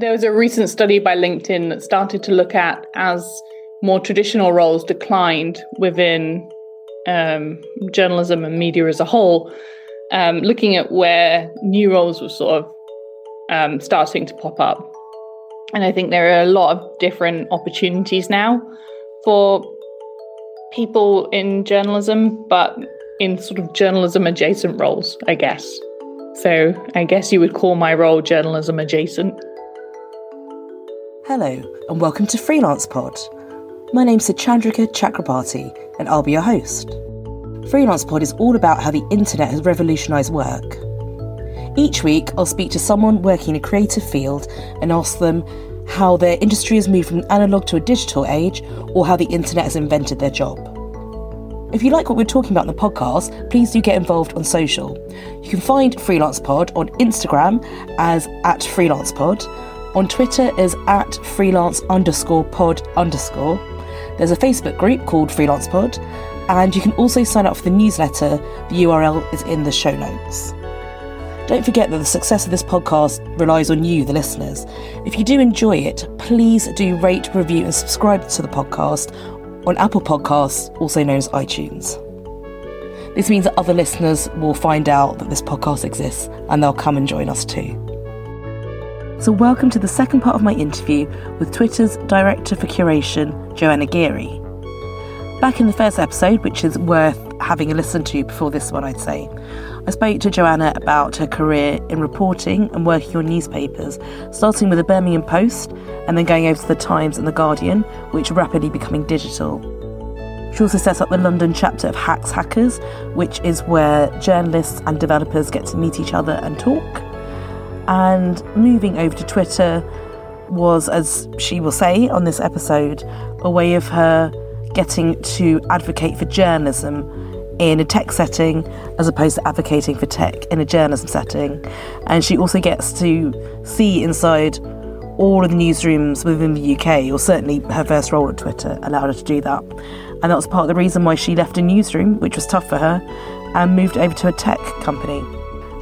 There was a recent study by LinkedIn that started to look at as more traditional roles declined within um, journalism and media as a whole, um, looking at where new roles were sort of um, starting to pop up. And I think there are a lot of different opportunities now for people in journalism, but in sort of journalism adjacent roles, I guess. So I guess you would call my role journalism adjacent. Hello, and welcome to Freelance Pod. My name's Chandrika Chakrabarti, and I'll be your host. Freelance Pod is all about how the internet has revolutionised work. Each week, I'll speak to someone working in a creative field and ask them how their industry has moved from an analog to a digital age, or how the internet has invented their job. If you like what we're talking about in the podcast, please do get involved on social. You can find Freelance Pod on Instagram as at Freelance Pod, on Twitter is at freelance underscore pod underscore. There's a Facebook group called Freelance Pod, and you can also sign up for the newsletter. The URL is in the show notes. Don't forget that the success of this podcast relies on you, the listeners. If you do enjoy it, please do rate, review, and subscribe to the podcast on Apple Podcasts, also known as iTunes. This means that other listeners will find out that this podcast exists and they'll come and join us too. So, welcome to the second part of my interview with Twitter's Director for Curation, Joanna Geary. Back in the first episode, which is worth having a listen to before this one, I'd say, I spoke to Joanna about her career in reporting and working on newspapers, starting with the Birmingham Post and then going over to the Times and the Guardian, which are rapidly becoming digital. She also set up the London chapter of Hacks Hackers, which is where journalists and developers get to meet each other and talk. And moving over to Twitter was, as she will say on this episode, a way of her getting to advocate for journalism in a tech setting as opposed to advocating for tech in a journalism setting. And she also gets to see inside all of the newsrooms within the UK, or certainly her first role at Twitter allowed her to do that. And that was part of the reason why she left a newsroom, which was tough for her, and moved over to a tech company.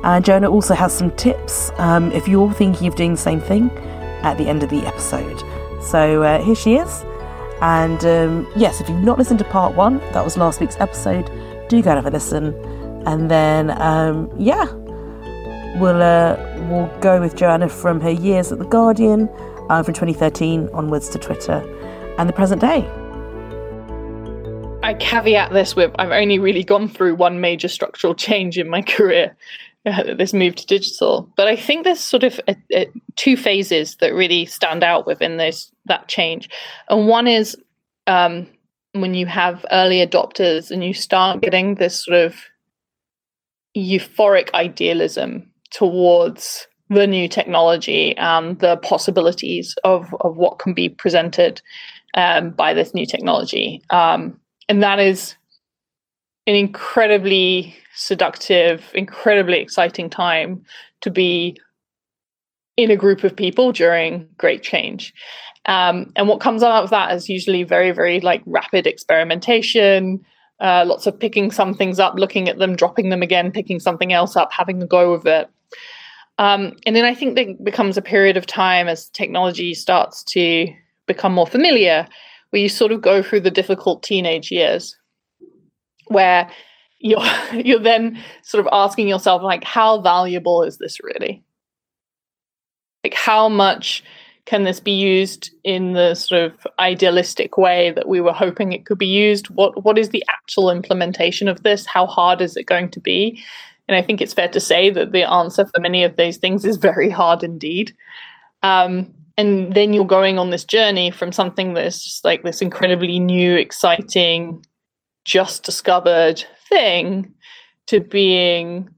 And Joanna also has some tips um, if you're thinking of doing the same thing at the end of the episode. So uh, here she is. And um, yes, if you've not listened to part one, that was last week's episode, do go and have a listen. And then, um, yeah, we'll uh, we'll go with Joanna from her years at the Guardian, uh, from 2013 onwards to Twitter, and the present day. I caveat this with I've only really gone through one major structural change in my career, uh, this move to digital. But I think there's sort of a, a, two phases that really stand out within this that change, and one is um, when you have early adopters and you start getting this sort of euphoric idealism towards the new technology and the possibilities of, of what can be presented um, by this new technology. Um, and that is an incredibly seductive, incredibly exciting time to be in a group of people during great change. Um, and what comes out of that is usually very, very like rapid experimentation, uh, lots of picking some things up, looking at them, dropping them again, picking something else up, having a go of it. Um, and then I think there becomes a period of time as technology starts to become more familiar, where you sort of go through the difficult teenage years, where you're you're then sort of asking yourself like, how valuable is this really? Like, how much can this be used in the sort of idealistic way that we were hoping it could be used? What what is the actual implementation of this? How hard is it going to be? And I think it's fair to say that the answer for many of these things is very hard indeed. Um, and then you're going on this journey from something that's just like this incredibly new, exciting, just discovered thing to being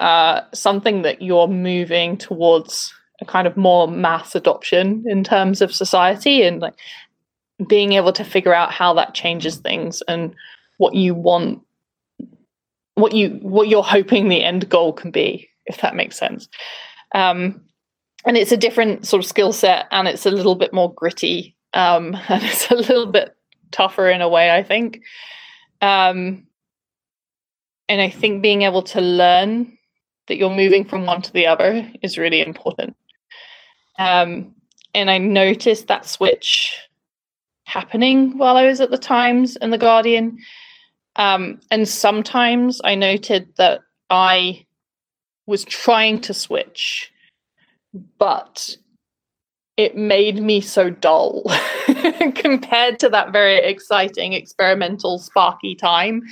uh, something that you're moving towards a kind of more mass adoption in terms of society and like being able to figure out how that changes things and what you want what you what you're hoping the end goal can be if that makes sense. Um, and it's a different sort of skill set and it's a little bit more gritty um, and it's a little bit tougher in a way i think um, and i think being able to learn that you're moving from one to the other is really important Um, and I noticed that switch happening while I was at the Times and the Guardian. Um, and sometimes I noted that I was trying to switch, but it made me so dull compared to that very exciting, experimental, sparky time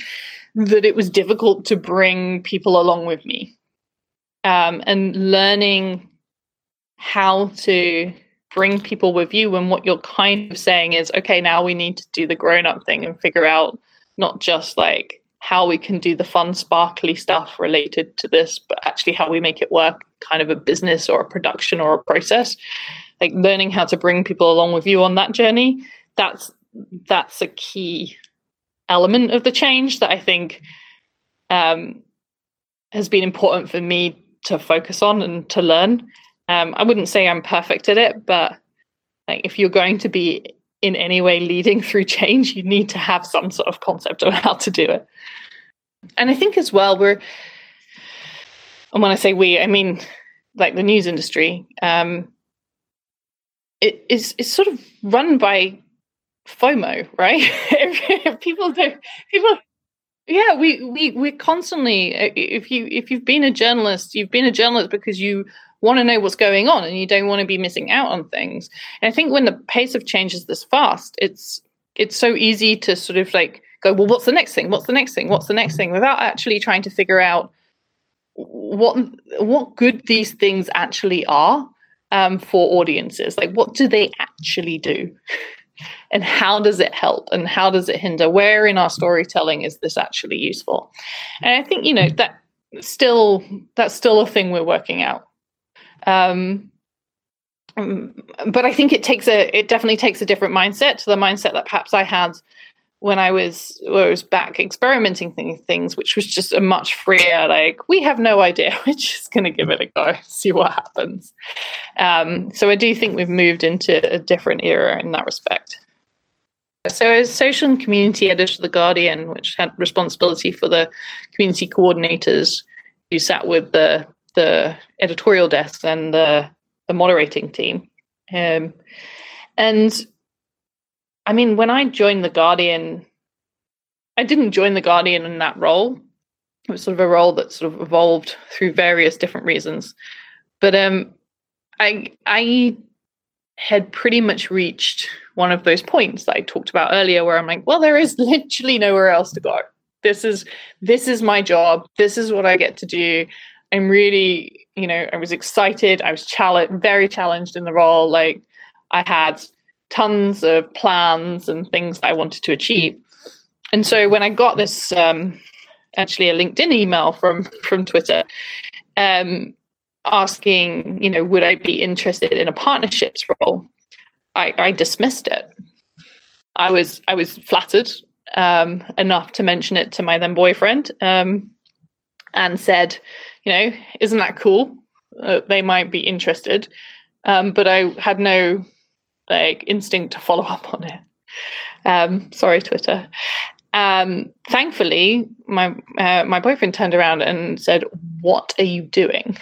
that it was difficult to bring people along with me. Um, and learning how to bring people with you when what you're kind of saying is, okay, now we need to do the grown up thing and figure out not just like how we can do the fun, sparkly stuff related to this, but actually how we make it work kind of a business or a production or a process. Like learning how to bring people along with you on that journey, that's that's a key element of the change that I think um, has been important for me to focus on and to learn. Um, I wouldn't say I'm perfect at it, but like if you're going to be in any way leading through change, you need to have some sort of concept of how to do it. And I think as well, we're, and when I say we, I mean like the news industry, um, it is it's sort of run by FOMO, right? people do people yeah, we we we're constantly if you if you've been a journalist, you've been a journalist because you want to know what's going on and you don't want to be missing out on things. And I think when the pace of change is this fast, it's it's so easy to sort of like go, well, what's the next thing? What's the next thing? What's the next thing? Without actually trying to figure out what what good these things actually are um, for audiences. Like, what do they actually do? and how does it help and how does it hinder where in our storytelling is this actually useful and i think you know that still that's still a thing we're working out um, um, but I think it takes a it definitely takes a different mindset to the mindset that perhaps I had when I was I was back experimenting things, which was just a much freer like we have no idea, we're just going to give it a go, see what happens. Um, so I do think we've moved into a different era in that respect. So as social and community editor of the Guardian, which had responsibility for the community coordinators who sat with the the editorial desk and the, the moderating team. Um, and I mean, when I joined The Guardian, I didn't join The Guardian in that role. It was sort of a role that sort of evolved through various different reasons. But um, I, I had pretty much reached one of those points that I talked about earlier where I'm like, well, there is literally nowhere else to go. This is this is my job. This is what I get to do. I'm really, you know, I was excited. I was challenged, very challenged in the role. Like I had tons of plans and things I wanted to achieve. And so when I got this, um, actually a LinkedIn email from from Twitter, um, asking, you know, would I be interested in a partnerships role? I, I dismissed it. I was I was flattered um, enough to mention it to my then boyfriend um, and said, you know, isn't that cool? Uh, they might be interested. Um, but I had no like instinct to follow up on it. Um, sorry, Twitter. Um, thankfully, my uh, my boyfriend turned around and said, "What are you doing?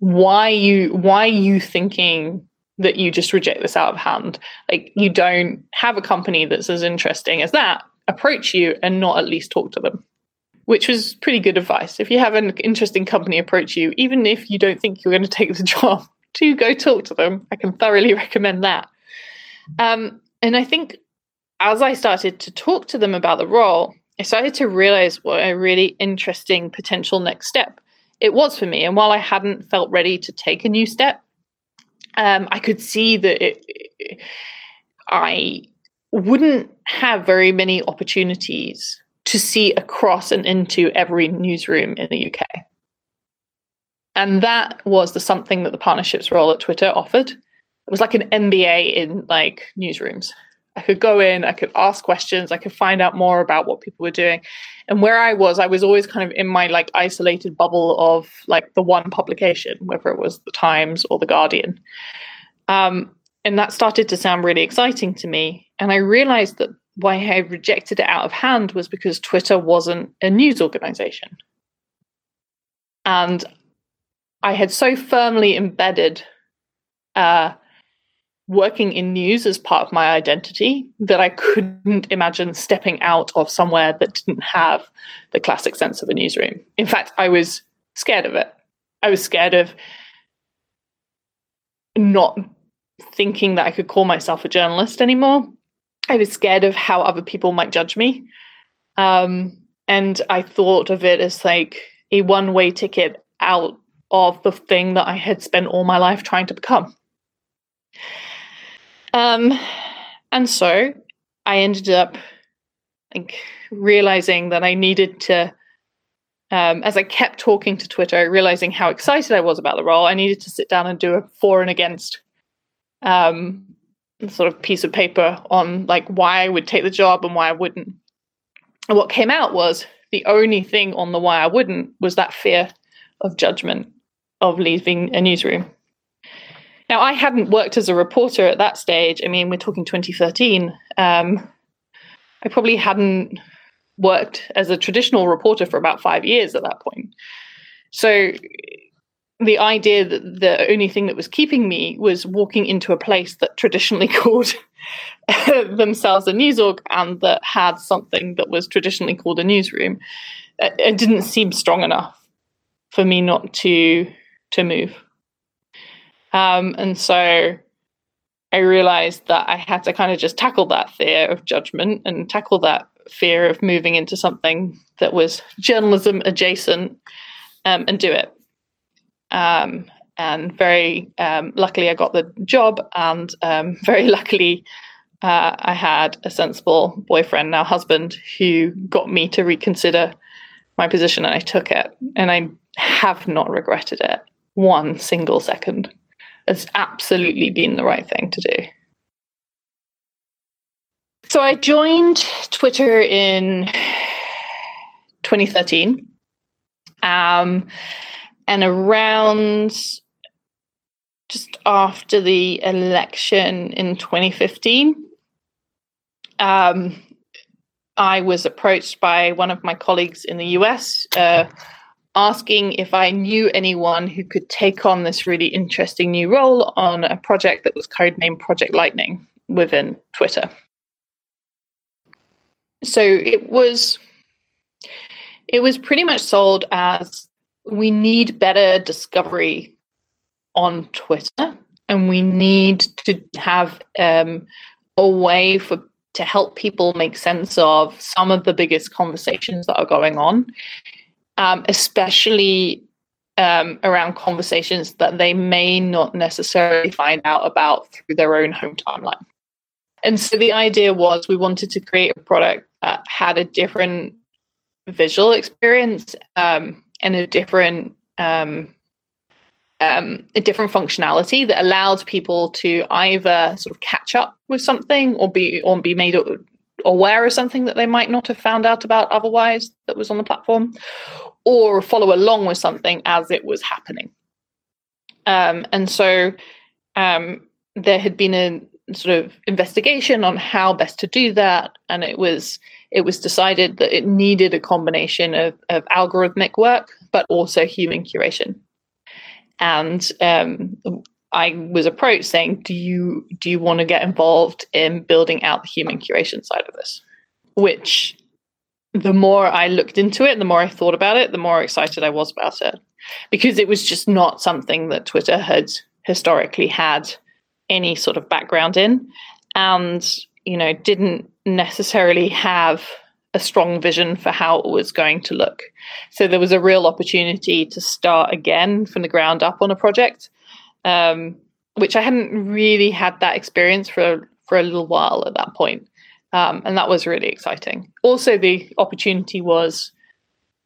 why you why are you thinking that you just reject this out of hand? Like you don't have a company that's as interesting as that. Approach you and not at least talk to them." which was pretty good advice. If you have an interesting company approach you, even if you don't think you're going to take the job, do go talk to them. I can thoroughly recommend that. Um, and I think as I started to talk to them about the role, I started to realize what a really interesting potential next step it was for me. And while I hadn't felt ready to take a new step, um, I could see that it, it, I wouldn't have very many opportunities to see across and into every newsroom in the UK. And that was the something that the partnerships role at Twitter offered. It was like an MBA in like newsrooms. I could go in, I could ask questions, I could find out more about what people were doing. And where I was, I was always kind of in my like isolated bubble of like the one publication, whether it was the Times or the Guardian. Um, and that started to sound really exciting to me. And I realized that why I rejected it out of hand was because Twitter wasn't a news organization. And I had so firmly embedded uh, working in news as part of my identity that I couldn't imagine stepping out of somewhere that didn't have the classic sense of a newsroom. In fact, I was scared of it. I was scared of not thinking that I could call myself a journalist anymore. I was scared of how other people might judge me. Um, and I thought of it as like a one way ticket out of the thing that I had spent all my life trying to become. Um, and so I ended up like realizing that I needed to, um, as I kept talking to Twitter, realizing how excited I was about the role, I needed to sit down and do a for and against um, sort of piece of paper on like why I would take the job and why I wouldn't. And what came out was the only thing on the why I wouldn't was that fear of judgment of leaving a newsroom. Now, I hadn't worked as a reporter at that stage. I mean, we're talking 2013. Um, I probably hadn't worked as a traditional reporter for about five years at that point. So the idea that the only thing that was keeping me was walking into a place that traditionally called themselves a news org and that had something that was traditionally called a newsroom, it didn't seem strong enough for me not to to move. Um, and so I realized that I had to kind of just tackle that fear of judgment and tackle that fear of moving into something that was journalism adjacent um, and do it. Um, and very um, luckily, I got the job, and um, very luckily, uh, I had a sensible boyfriend, now husband, who got me to reconsider my position, and I took it. And I have not regretted it one single second. It's absolutely been the right thing to do. So I joined Twitter in 2013. Um, and around just after the election in 2015, um, I was approached by one of my colleagues in the US uh, asking if I knew anyone who could take on this really interesting new role on a project that was codenamed Project Lightning within Twitter. So it was it was pretty much sold as we need better discovery on Twitter, and we need to have um, a way for to help people make sense of some of the biggest conversations that are going on, um, especially um, around conversations that they may not necessarily find out about through their own home timeline. And so the idea was we wanted to create a product that had a different visual experience um, and a different um, um, a different functionality that allows people to either sort of catch up with something or be or be made aware of something that they might not have found out about otherwise that was on the platform, or follow along with something as it was happening. Um, and so um, there had been a sort of investigation on how best to do that, and it was it was decided that it needed a combination of, of algorithmic work, but also human curation. And um, I was approached saying, "Do you do you want to get involved in building out the human curation side of this?" Which, the more I looked into it, the more I thought about it, the more excited I was about it, because it was just not something that Twitter had historically had any sort of background in, and you know didn't necessarily have a strong vision for how it was going to look. So there was a real opportunity to start again from the ground up on a project, um, which I hadn't really had that experience for for a little while at that point, um, and that was really exciting. Also, the opportunity was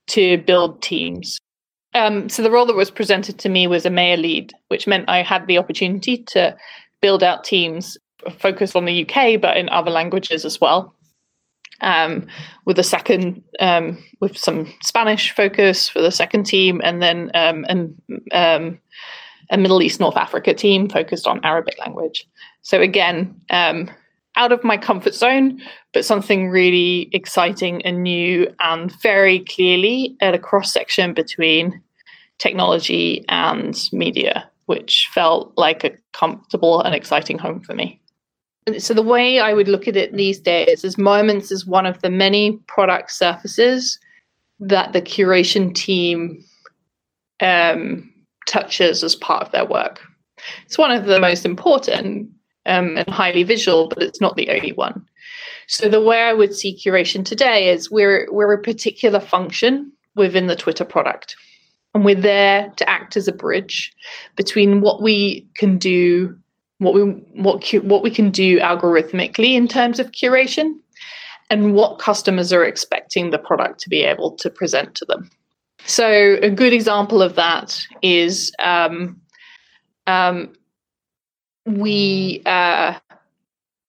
to build teams. Um, so the role that was presented to me was EMEA lead, which meant I had the opportunity to build out teams focused on the UK, but in other languages as well. Um, with a second, um, with some Spanish focus for the second team, and then um, and um, a Middle East North Africa team focused on Arabic language. So again, um, out of my comfort zone, but something really exciting and new, and very clearly at a cross section between technology and media. which felt like a comfortable and exciting home for me. So the way I would look at it these days is Moments is one of the many product surfaces that the curation team um, touches as part of their work. It's one of the most important um, and highly visual, but it's not the only one. So the way I would see curation today is we're we're a particular function within the Twitter product. And we're there to act as a bridge between what we can do, what we what what we can do algorithmically in terms of curation, and what customers are expecting the product to be able to present to them. So a good example of that is um, um, we uh,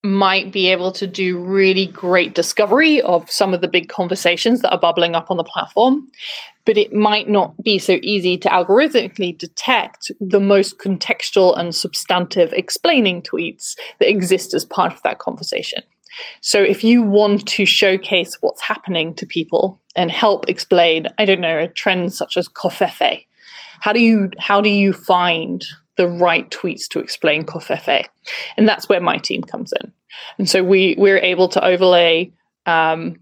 might be able to do really great discovery of some of the big conversations that are bubbling up on the platform, but it might not be so easy to algorithmically detect the most contextual and substantive explaining tweets that exist as part of that conversation. So if you want to showcase what's happening to people and help explain, I don't know, a trend such as covfefe, how do you how do you find the right tweets to explain covfefe. And that's where my team comes in. And so we, we're able to overlay um,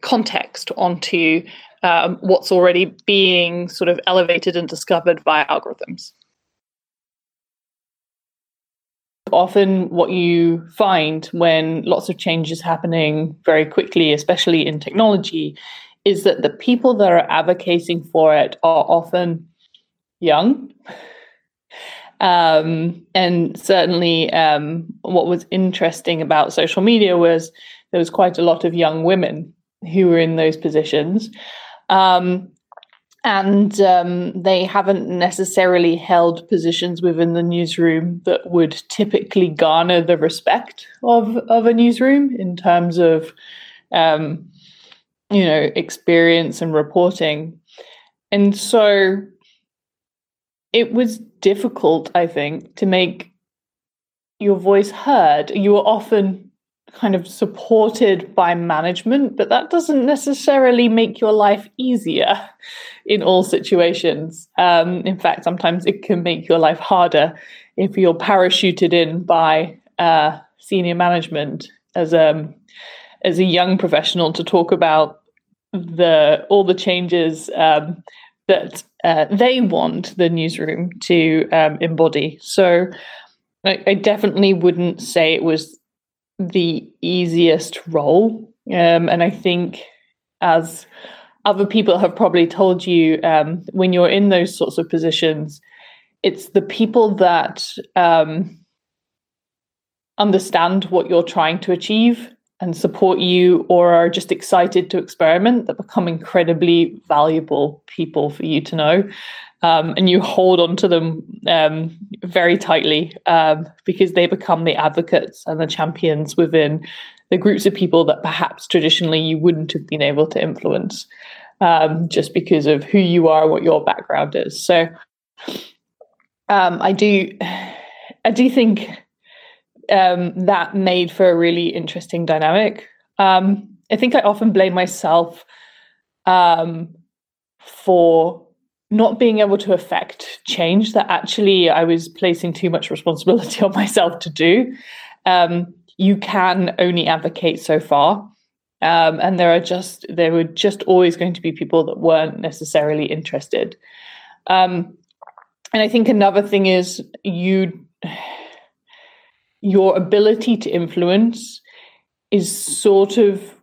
context onto um, what's already being sort of elevated and discovered by algorithms. Often, what you find when lots of change is happening very quickly, especially in technology, is that the people that are advocating for it are often young um, and certainly, um, what was interesting about social media was there was quite a lot of young women who were in those positions. Um, and um, they haven't necessarily held positions within the newsroom that would typically garner the respect of, of a newsroom in terms of, um, you know, experience and reporting. And so it was difficult, I think, to make your voice heard. You were often kind of supported by management, but that doesn't necessarily make your life easier in all situations. Um, in fact, sometimes it can make your life harder if you're parachuted in by uh, senior management as a um, as a young professional to talk about the all the changes um, that uh, they want the newsroom to um, embody. So I, I, definitely wouldn't say it was the easiest role. Um, and I think, as other people have probably told you, um, when you're in those sorts of positions, it's the people that um, understand what you're trying to achieve and support you or are just excited to experiment that become incredibly valuable people for you to know. Um, and you hold on to them um, very tightly um, because they become the advocates and the champions within the groups of people that perhaps traditionally you wouldn't have been able to influence um, just because of who you are, and what your background is. So um, I do, I do think um, that made for a really interesting dynamic. I think I often blame myself for not being able to affect change that actually I was placing too much responsibility on myself to do. Um, you can only advocate so far. Um, and there are just there were just always going to be people that weren't necessarily interested. Um, and I think another thing is you your ability to influence is sort of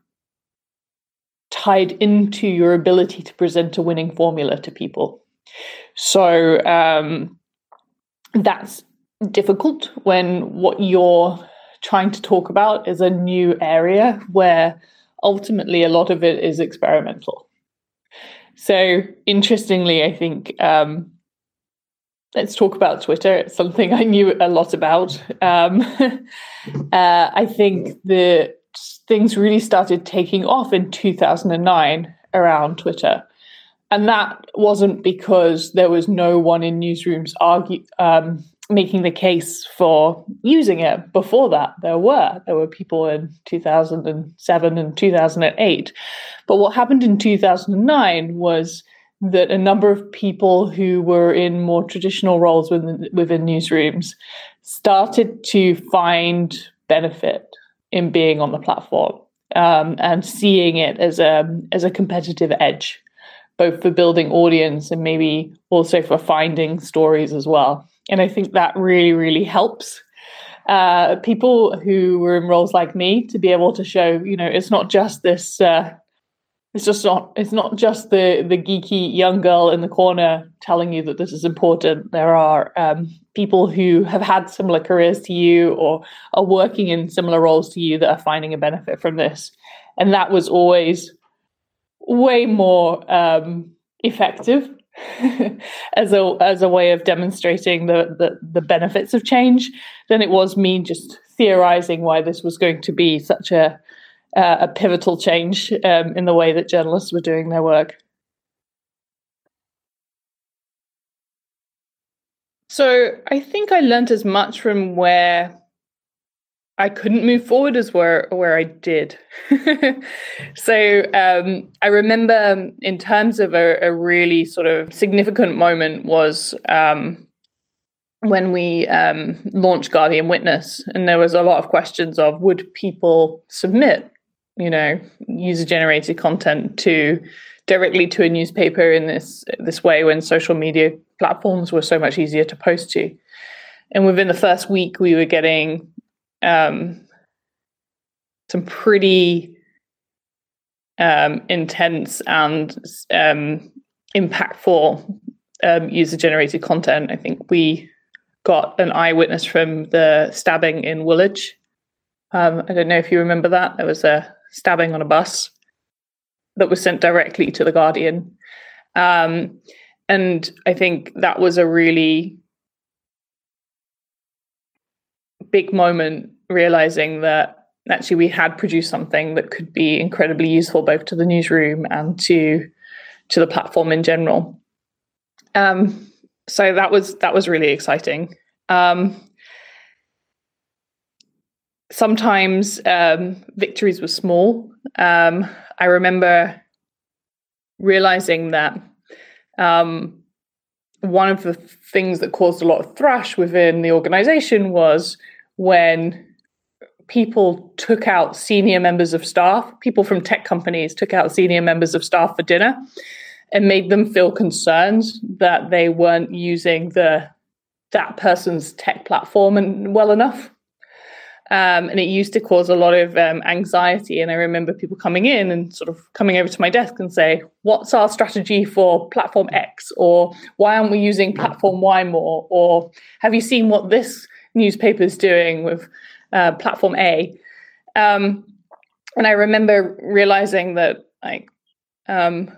tied into your ability to present a winning formula to people. So um, that's difficult when what you're trying to talk about is a new area where ultimately a lot of it is experimental. So interestingly, I think um, let's talk about Twitter. It's something I knew a lot about. Um, uh, I think the things really started taking off in 2009 around Twitter. And that wasn't because there was no one in newsrooms argue, um, making the case for using it. Before that, there were. There were people in 2007 and 2008. But what happened in 2009 was that a number of people who were in more traditional roles within, within newsrooms started to find benefit in being on the platform um, and seeing it as a as a competitive edge, both for building audience and maybe also for finding stories as well. And I think that really really helps uh, people who were in roles like me to be able to show, you know, it's not just this uh, it's just not it's not just the the geeky young girl in the corner telling you that this is important there are um, people who have had similar careers to you or are working in similar roles to you that are finding a benefit from this and that was always way more um, effective as a as a way of demonstrating the, the the benefits of change than it was me just theorizing why this was going to be such a uh, a pivotal change um, in the way that journalists were doing their work. So I think I learned as much from where I couldn't move forward as where where I did. so um, I remember, in terms of a, a, really sort of significant moment, was um, when we um, launched Guardian Witness, and there was a lot of questions of would people submit you know user generated content to directly to a newspaper in this this way when social media platforms were so much easier to post to and within the first week we were getting um, some pretty um, intense and um, impactful um, user generated content i think we got an eyewitness from the stabbing in woolwich um, I don't know if you remember that. There was a stabbing on a bus that was sent directly to the Guardian. Um, and I think that was a really big moment, realizing that actually we had produced something that could be incredibly useful both to the newsroom and to to the platform in general. Um, so that was that was really exciting. Um, sometimes um, victories were small. Um, I remember realizing that um, one of the things that caused a lot of thrash within the organization was when people took out senior members of staff, people from tech companies took out senior members of staff for dinner and made them feel concerned that they weren't using the that person's tech platform and well enough um, and it used to cause a lot of um, anxiety. And I remember people coming in and sort of coming over to my desk and say, "What's our strategy for platform X?" or "Why aren't we using platform Y more?" or "Have you seen what this newspaper is doing with uh, platform A?" Um, and I remember realizing that like um,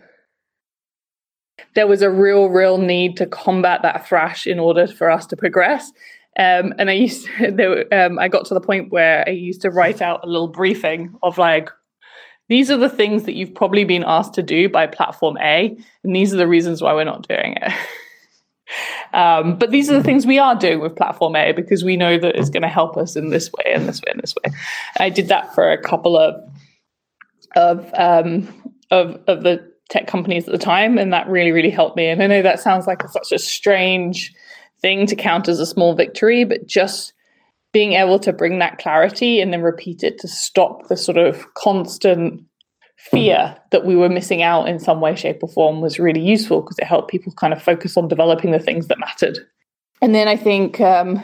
there was a real, real need to combat that thrash in order for us to progress. Um, and I used to, there, um, I got to the point where I used to write out a little briefing of like, these are the things that you've probably been asked to do by platform A, and these are the reasons why we're not doing it. um, but these are the things we are doing with platform A because we know that it's going to help us in this way and this way and this way. I did that for a couple of of um, of of the tech companies at the time, and that really really helped me. And I know that sounds like a, such a strange thing to count as a small victory, but just being able to bring that clarity and then repeat it to stop the sort of constant fear that we were missing out in some way, shape, or form was really useful because it helped people kind of focus on developing the things that mattered. And then I think um,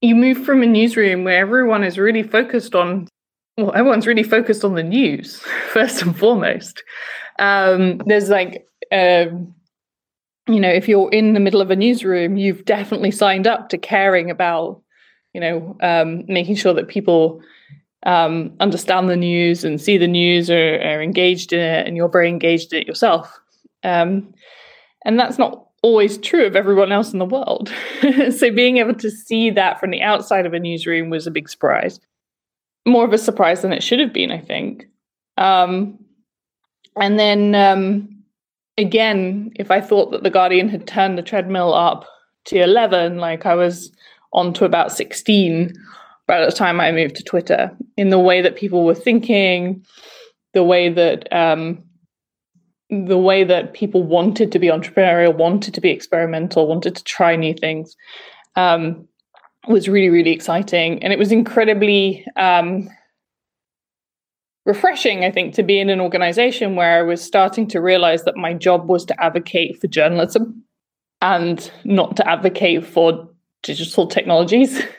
you move from a newsroom where everyone is really focused on, well, everyone's really focused on the news first and foremost. Um, there's like, um, you know, if you're in the middle of a newsroom, you've definitely signed up to caring about, you know, um, making sure that people um, understand the news and see the news or are engaged in it, and you're very engaged in it yourself. Um, and that's not always true of everyone else in the world. so being able to see that from the outside of a newsroom was a big surprise. More of a surprise than it should have been, I think. Um, and then um, again, if I thought that the Guardian had turned the treadmill up to 11, like I was on to about 16 by the time I moved to Twitter, in the way that people were thinking, the way that um, the way that people wanted to be entrepreneurial, wanted to be experimental, wanted to try new things um, was really, really exciting. And it was incredibly um, refreshing, I think, to be in an organization where I was starting to realize that my job was to advocate for journalism and not to advocate for digital technologies.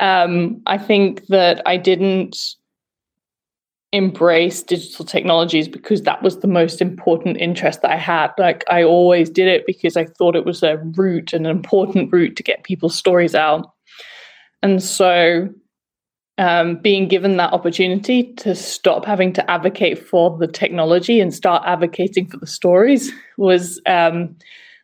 um, I think that I didn't embrace digital technologies because that was the most important interest that I had. Like I always did it because I thought it was a route, an important route to get people's stories out. And so um, being given that opportunity to stop having to advocate for the technology and start advocating for the stories was um,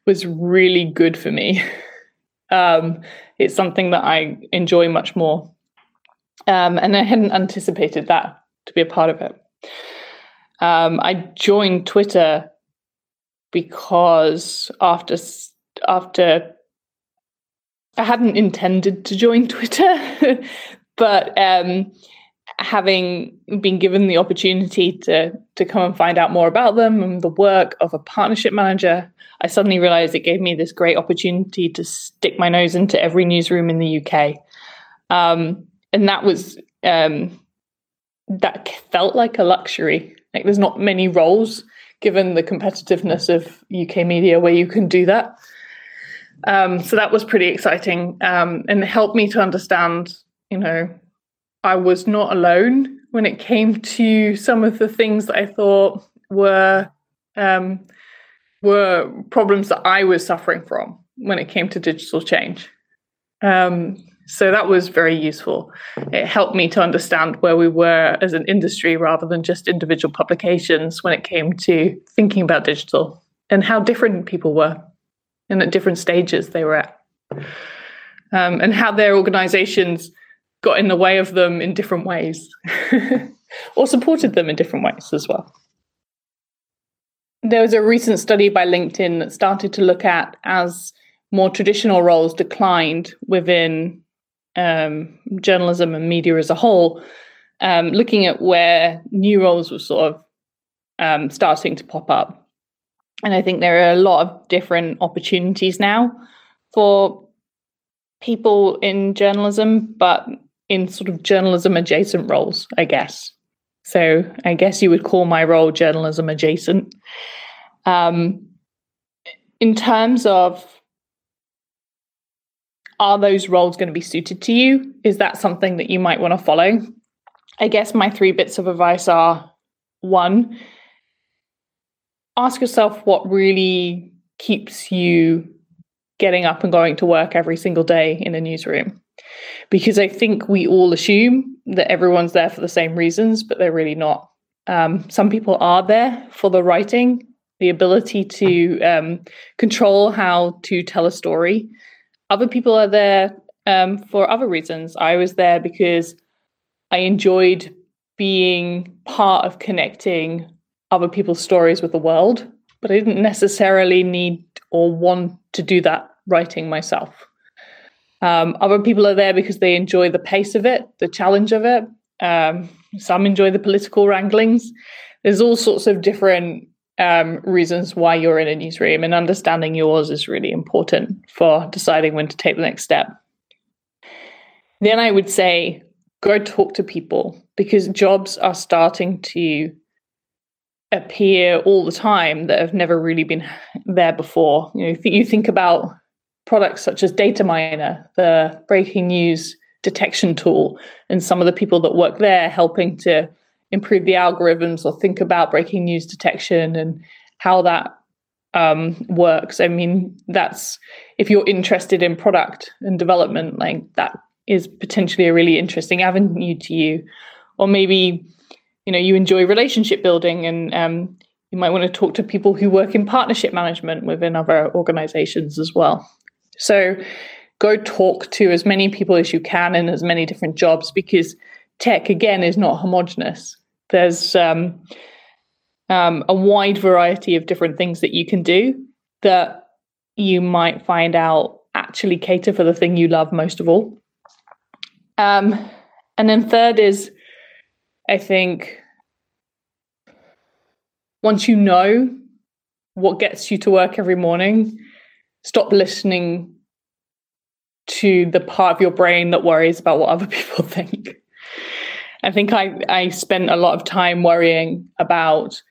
was really good for me. um, it's something that I enjoy much more, um, and I hadn't anticipated that to be a part of it. Um, I joined Twitter because after after I hadn't intended to join Twitter, but um, having been given the opportunity to to come and find out more about them and the work of a partnership manager, I suddenly realized it gave me this great opportunity to stick my nose into every newsroom in the UK, um, and that was um, that felt like a luxury. Like there's not many roles given the competitiveness of UK media where you can do that. Um, so that was pretty exciting um, and helped me to understand, you know, I was not alone when it came to some of the things that I thought were um, were problems that I was suffering from when it came to digital change. Um, so that was very useful. It helped me to understand where we were as an industry rather than just individual publications when it came to thinking about digital and how different people were and at different stages they were at. Um, and how their organizations got in the way of them in different ways or supported them in different ways as well. There was a recent study by LinkedIn that started to look at as more traditional roles declined within um, journalism and media as a whole, um, looking at where new roles were sort of um, starting to pop up. And I think there are a lot of different opportunities now for people in journalism, but in sort of journalism adjacent roles, I guess. So I guess you would call my role journalism adjacent. Um, in terms of are those roles going to be suited to you? Is that something that you might want to follow? I guess my three bits of advice are one, ask yourself what really keeps you getting up and going to work every single day in a newsroom. Because I think we all assume that everyone's there for the same reasons, but they're really not. Um, some people are there for the writing, the ability to um, control how to tell a story, other people are there um, for other reasons. I was there because I enjoyed being part of connecting other people's stories with the world, but I didn't necessarily need or want to do that writing myself. Um, other people are there because they enjoy the pace of it, the challenge of it. Um, some enjoy the political wranglings. There's all sorts of different um, reasons why you're in a newsroom, and understanding yours is really important for deciding when to take the next step. Then I would say go talk to people because jobs are starting to appear all the time that have never really been there before. You know, you think about products such as Dataminr, the breaking news detection tool, and some of the people that work there helping to improve the algorithms or think about breaking news detection and how that um, works. I mean, that's if you're interested in product and development, like that is potentially a really interesting avenue to you. Or maybe, you know, you enjoy relationship building and um, you might want to talk to people who work in partnership management within other organizations as well. So go talk to as many people as you can in as many different jobs because tech again is not homogenous there's um, um, a wide variety of different things that you can do that you might find out actually cater for the thing you love most of all. Um, and then third is, I think, once you know what gets you to work every morning, stop listening to the part of your brain that worries about what other people think. I think I, I spent a lot of time worrying about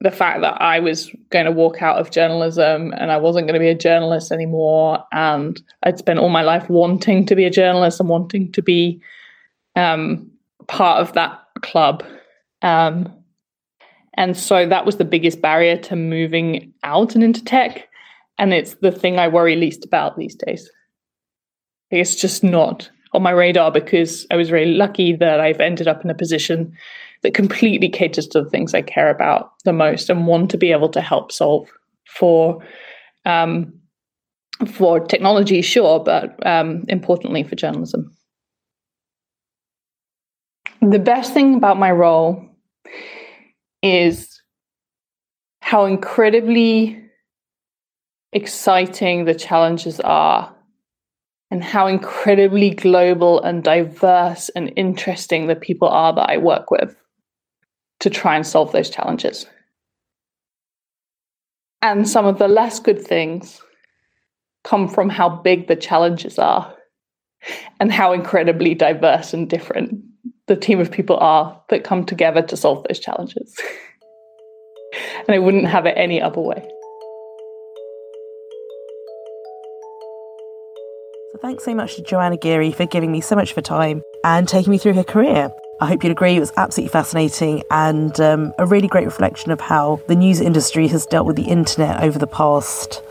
the fact that I was going to walk out of journalism and I wasn't going to be a journalist anymore. And I'd spent all my life wanting to be a journalist and wanting to be um, part of that club. Um, and so that was the biggest barrier to moving out and into tech. And it's the thing I worry least about these days. It's just not on my radar because I was very lucky that I've ended up in a position that completely caters to the things I care about the most and want to be able to help solve for um, for technology, sure, but um, importantly for journalism. The best thing about my role is how incredibly exciting the challenges are and how incredibly global and diverse and interesting the people are that I work with to try and solve those challenges. And some of the less good things come from how big the challenges are and how incredibly diverse and different the team of people are that come together to solve those challenges. and I wouldn't have it any other way. Thanks so much to Joanna Geary for giving me so much of her time and taking me through her career. I hope you'd agree it was absolutely fascinating and um, a really great reflection of how the news industry has dealt with the internet over the past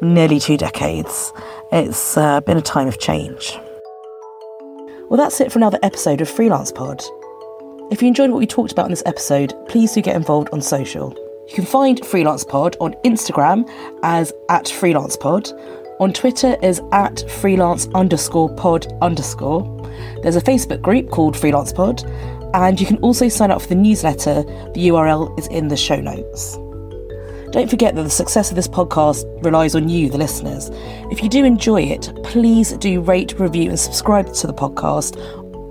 nearly two decades. It's uh, been a time of change. Well, that's it for another episode of Freelance Pod. If you enjoyed what we talked about in this episode, please do get involved on social. You can find Freelance Pod on Instagram as at Freelance Pod, on Twitter is at freelance underscore pod underscore. There's a Facebook group called Freelance Pod, and you can also sign up for the newsletter. The URL is in the show notes. Don't forget that the success of this podcast relies on you, the listeners. If you do enjoy it, please do rate, review, and subscribe to the podcast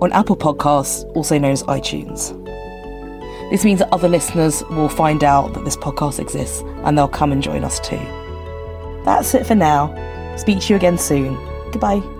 on Apple Podcasts, also known as iTunes. This means that other listeners will find out that this podcast exists and they'll come and join us too. That's it for now. Speak to you again soon. Goodbye.